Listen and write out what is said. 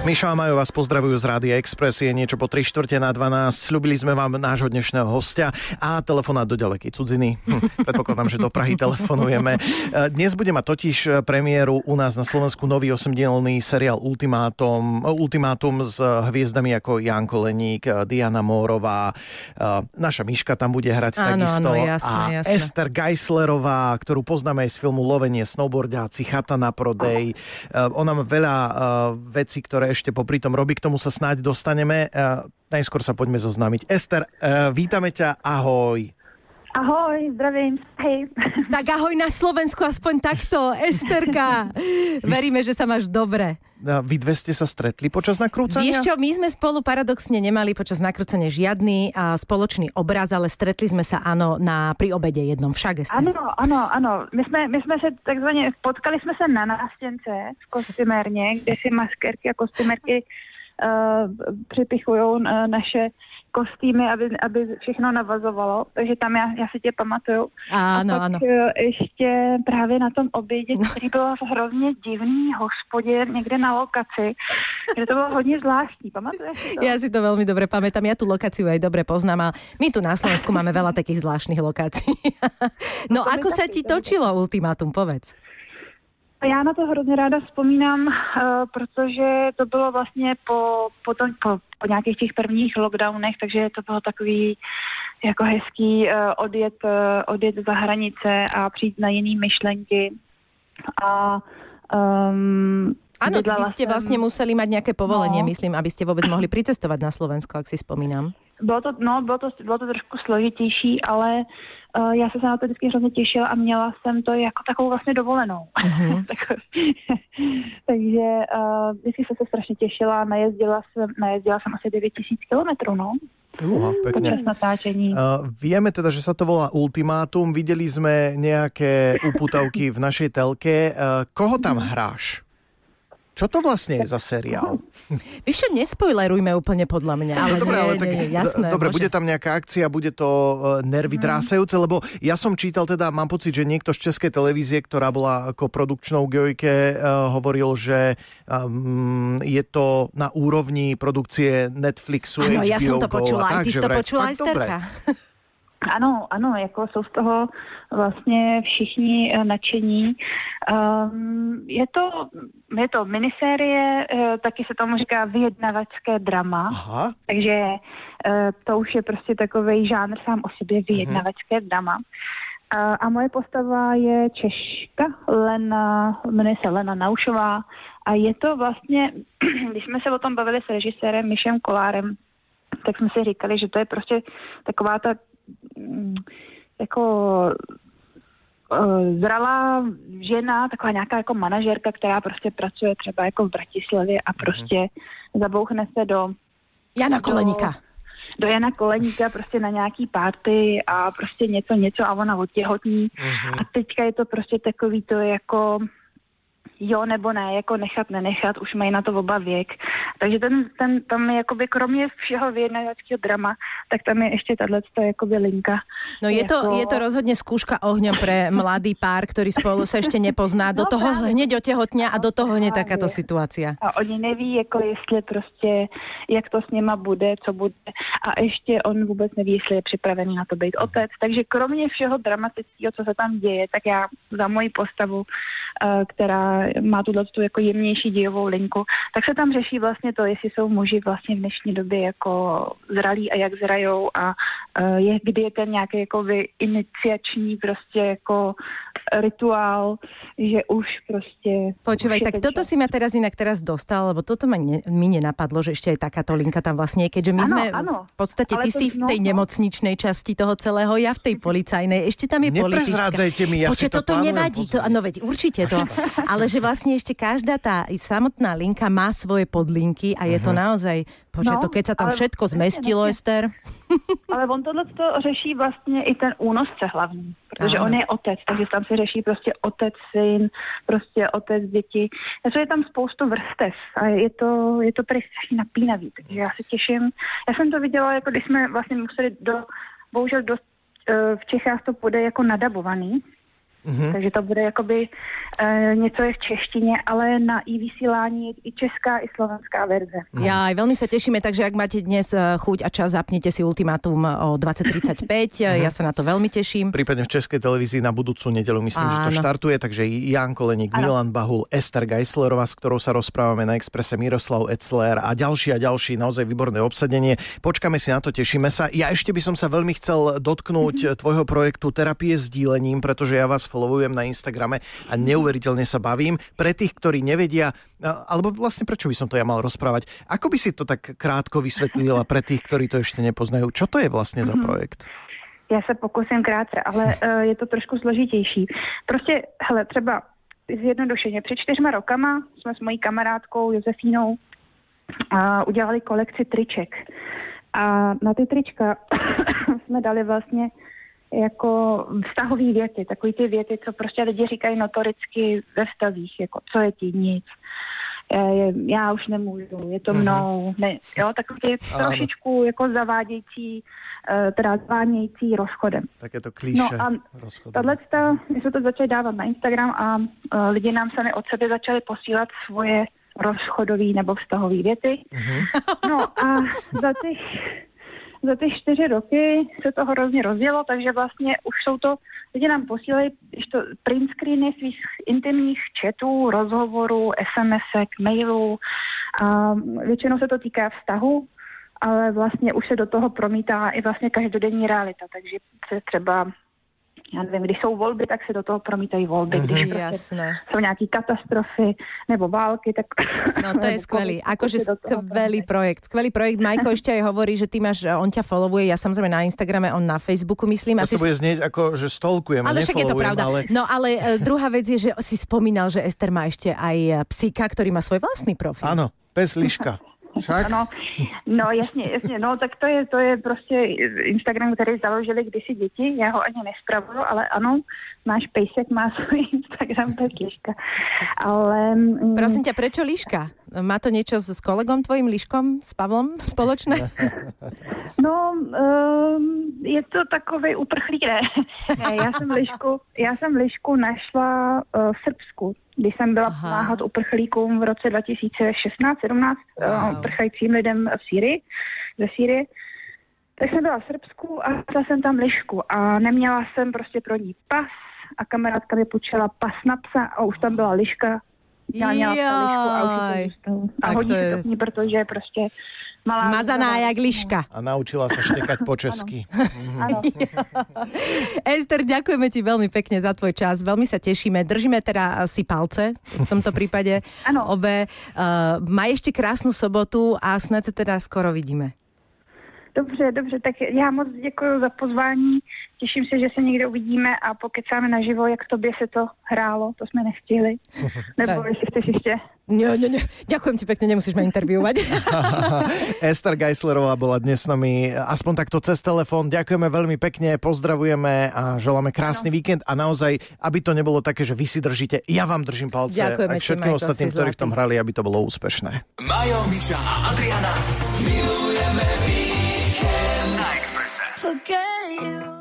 Miša a Majo vás pozdravujú z Rádia Express. Je niečo po 3 štvrte na 12. Sľubili sme vám nášho dnešného hostia a telefonát do ďalekej cudziny. Hm, predpokladám, že do Prahy telefonujeme. Dnes bude mať totiž premiéru u nás na Slovensku nový osemdielný seriál Ultimátum, Ultimátum s hviezdami ako Janko Leník, Diana Mórová. Naša Miška tam bude hrať áno, takisto. Áno, jasné, a jasné. Ester Geislerová, ktorú poznáme aj z filmu Lovenie, snowboardiaci, chata na prodej. Ona má veľa vecí, ktoré ešte popri tom robí, k tomu sa snáď dostaneme. Najskôr sa poďme zoznámiť. Ester, vítame ťa, ahoj. Ahoj, zdravím, hej. Tak ahoj na Slovensku, aspoň takto, Esterka. Veríme, že sa máš dobre. Vy dve ste sa stretli počas nakrúcania? Vieš čo, my sme spolu paradoxne nemali počas nakrúcania žiadny a, spoločný obraz, ale stretli sme sa, áno, na, pri obede jednom však. Áno, áno, áno. My sme, my sme sa takzvaně, potkali jsme se na nástěnce v kostymérně, kde si maskérky a kostymérky uh, připichují uh, naše kostýmy, aby, aby všechno navazovalo, takže tam já, já si tě pamatuju. Áno, a pak áno. eh, ještě právě na tom obědě, který byl v hrozně divný hospodě někde na lokaci, kde to bylo hodně zvláštní, pamatuješ si to? Ja si to veľmi dobre pamätám, ja tú lokáciu aj dobre poznám a my tu na Slovensku máme veľa takých zvláštnych lokácií. No, my ako sa ti točilo ultimátum, povedz. Já na to hrozně ráda vzpomínám, uh, protože to bylo vlastně po, po, tom, po, po nějakých těch prvních lockdownech, takže to bylo takový jako hezký uh, odjet, uh, odjet za hranice a přijít na jiný myšlenky. A um, Áno, bydlela vy ste vlastne museli mať nejaké povolenie, No. myslím, aby ste vôbec mohli pricestovať na Slovensko, ak si spomínam. Bylo to, no, bylo to, bylo to trošku složitější, ale uh, já jsem se na to vždycky hrozně těšila a měla jsem to jako takovou vlastně dovolenou. Mhm. Tak- Takže uh, vždycky jsem se strašně těšila, najezdila jsem, najezdila jsem asi 9000 kilometrů, no, Uha, pekne. natáčení. Uh, vieme teda, že sa to volá Ultimátum. Videli sme nejaké uputavky v našej telke. Uh, koho tam hráš? Čo to vlastne je za seriál? Víš čo, nespoilerujme úplne podľa mňa. Ale no dobre, nie, ale tak, nie, jasné, dobre, môže- bude tam nejaká akcia, bude to uh, nervy drásajúce, lebo ja som čítal teda, mám pocit, že niekto z českej televízie, ktorá bola ako produkčnou Gojke, uh, hovoril, že um, je to na úrovni produkcie Netflixu, Áno, HBO ja som to počula, aj tak, ty si to počula. Esterka. Ano, ano, jako jsou z toho vlastně všichni eh, nadšení. Um, je, to, je to minisérie, eh, taky se tomu říká vyjednavačské drama. Aha, Takže eh, to už je prostě takový žánr sám o sobě, vyjednavačské drama. A, a moje postava je Češka, Lena, jmenuje se Lena Naušová a je to vlastně, když jsme se o tom bavili s režisérem Mišem Kolárem, tak jsme si říkali, že to je prostě taková ta jako eh, zralá žena, taková nějaká jako manažerka, která prostě pracuje třeba jako v Bratislavě a prostě zabouchne se do Jana Koleníka. do Jana Koleníka prostě na nějaký párty a prostě něco, něco a ona otěhotní. Mhm. A teďka je to prostě takový to jako jo nebo ne, jako nechat, nenechat, už mají na to oba věk. Takže ten, ten tam je jakoby kromě všeho vyjednávačského drama, tak tam je ještě tato jakoby linka. No je to, Jako- je to rozhodne skúška ohňom pre mladý pár, ktorý spolu sa ešte nepozná. Do No toho práve. hneď otehotnia a do toho hneď Právě. takáto situácia. A oni neví, jako jestli prostě, jak to s nima bude, co bude. A ještě on vůbec neví, jestli je připravený na to být otec. Takže kromě všeho dramatického, co se tam děje, tak já za moji postavu, která má tuhle tu jako jemnější dějovou linku, tak se tam řeší vlastně to, jestli jsou muži vlastně v dnešní době jako zralí a jak zrajou a eh, je, kdy je ten nějaký jako iniciační prostě jako rituál, že už prostě... Počúvaj, už tak toto si ma teraz inak teraz dostal, lebo toto ma ne, mi nenapadlo, že ešte aj takáto linka tam vlastne je, keďže my Áno, sme áno. v podstate, Ale ty to- si v tej no. nemocničnej časti toho celého, ja v tej policajnej, ešte tam je politická. Neprezrádzajte mi, ja si Počuť, to toto nevadí, to, pozrieť. no veď určite to, ale že vlastne ešte každá tá i samotná linka má svoje podlinky a je to naozaj, počuť, No, to keď sa tam všetko zmestilo. Ester, Ale on tohle to řeší vlastně i ten únosce hlavní, protože Ano. on je otec, takže tam se řeší prostě otec, syn, prostě otec, děti. Takže je tam spoustu vrstev a je to, je to prý strašně napínavý, takže já se těším. Já jsem to viděla, jako když jsme vlastně museli do, bohužel dost, eh, v Čechách to bude jako nadabovaný, Mm-hmm. Takže to bude jakoby e, něco je v češtině, ale na i vysílání je i česká, i slovenská verze. Mm. Ja aj veľmi sa tešíme, takže ak máte dnes e, chuť a čas, zapnite si ultimátum o 2035. Mm-hmm. Ja sa na to veľmi teším. Prípadne v Českej televízii na budúcu nedelu myslím, Áno. že to štartuje, takže Jan Koleník, Áno. Milan Bahul, Ester Geislerová, s ktorou sa rozprávame na Exprese, Miroslav Etzler a ďalší a ďalší, naozaj výborné obsadenie. Počkáme si na to, tešíme sa. Ja ešte by som sa veľmi chcel dotknúť mm-hmm. tvojho projektu Terapie s dílením, pretože ja vás followujem na Instagrame a neuveriteľne sa bavím. Pre tých, ktorí nevedia, alebo vlastne prečo by som to ja mal rozprávať, ako by si to tak krátko vysvetlila pre tých, ktorí to ešte nepoznajú? Čo to je vlastne za mhm. projekt? Já se pokusím krátce, ale uh, je to trošku složitější. Prostě, hele, třeba zjednodušeně, před čtyřma rokama jsme s mojí kamarádkou Josefínou uh, udělali kolekci triček. A na ty trička jsme dali vlastně jako vztahové věty, takový ty věty, co prostě lidi říkají notoricky ve vztazích, jako co je ti nic, je, já už nemůžu, je to mhm. mnou, ne, jo, takový ty trošičku jako zavádějící, eh, teda zvánějící rozchodem. Tak je to klíše no a Tahle, my jsme to začali dávat na Instagram a uh, lidi nám sami od sebe začali posílat svoje rozchodové nebo vztahové věty. Mm-hmm. No a za těch za ty čtyři roky se to hrozně rozjelo, takže vlastně už jsou to, lidi nám posílají to print screeny svých intimních chatů, rozhovorů, SMSek, mailů. A většinou se to týká vztahu, ale vlastně už se do toho promítá i vlastně každodenní realita, takže se třeba já nevím, když jsou volby, tak se do toho promítají volby. Mm-hmm. Když prostě Jasné. jsou nějaké katastrofy nebo války, tak... No to je skvelý, akože skvelý projekt. Skvelý projekt. Majko ešte aj hovorí, že ty máš, on ťa followuje, ja samozrejme na Instagrame, on na Facebooku, myslím. To sa bude znieť ako, že stolkujem, ale však je to pravda. Ale... No ale uh, druhá vec je, že si spomínal, že Ester má ešte aj e, psíka, ktorý má svoj vlastný profil. Áno, pes Liška. Však? Ano, no jasně, jasně, no tak to je, to je prostě Instagram, který založili kdysi děti, já ho ani nespravuju, ale ano, náš pejsek má svůj Instagram, to je Liška. Ale... Mm, Prosím ťa, prečo Liška? Má to niečo s kolegom tvojim Liškom, s Pavlom spoločné? No, um, je to takový uprchlík, ne. já jsem Lišku, já jsem Lišku našla uh, v Srbsku když jsem byla Aha. pomáhat uprchlíkům v roce 2016-17, wow. uprchajícím lidem v Sýrii, ze Sýrie, tak jsem byla v Srbsku a našla jsem tam lišku a neměla jsem prostě pro ní pas a kamarádka mi počela pas na psa a už tam byla liška. Lišku a už A hodí se to k ní, protože prostě Malá Mazaná jak liška. A naučila sa štekať po česky. Ester, ďakujeme ti veľmi pekne za tvoj čas. Veľmi sa tešíme. Držíme teda si palce v tomto prípade. Ano. Obe. Uh, maj ešte krásnu sobotu a snad sa teda skoro vidíme. Dobře, dobře, tak já moc děkuji za pozvání. Těším se, že se někde uvidíme a pokecáme naživo, jak tobě se to hrálo. To jsme nestihli. Nebo jestli chceš ještě. Nie, nie, nie. Ďakujem ti pekne, nemusíš ma interviovať. Ester Geislerová bola dnes s nami aspoň takto cez telefón. Ďakujeme veľmi pekne, pozdravujeme a želáme krásny no. víkend a naozaj, aby to nebolo také, že vy si držíte, ja vám držím palce Ďakujeme a všetkým ostatným, ktorí v tom hrali, aby to bolo úspešné. Majo, Miša a Adriana Expresse. Forget you.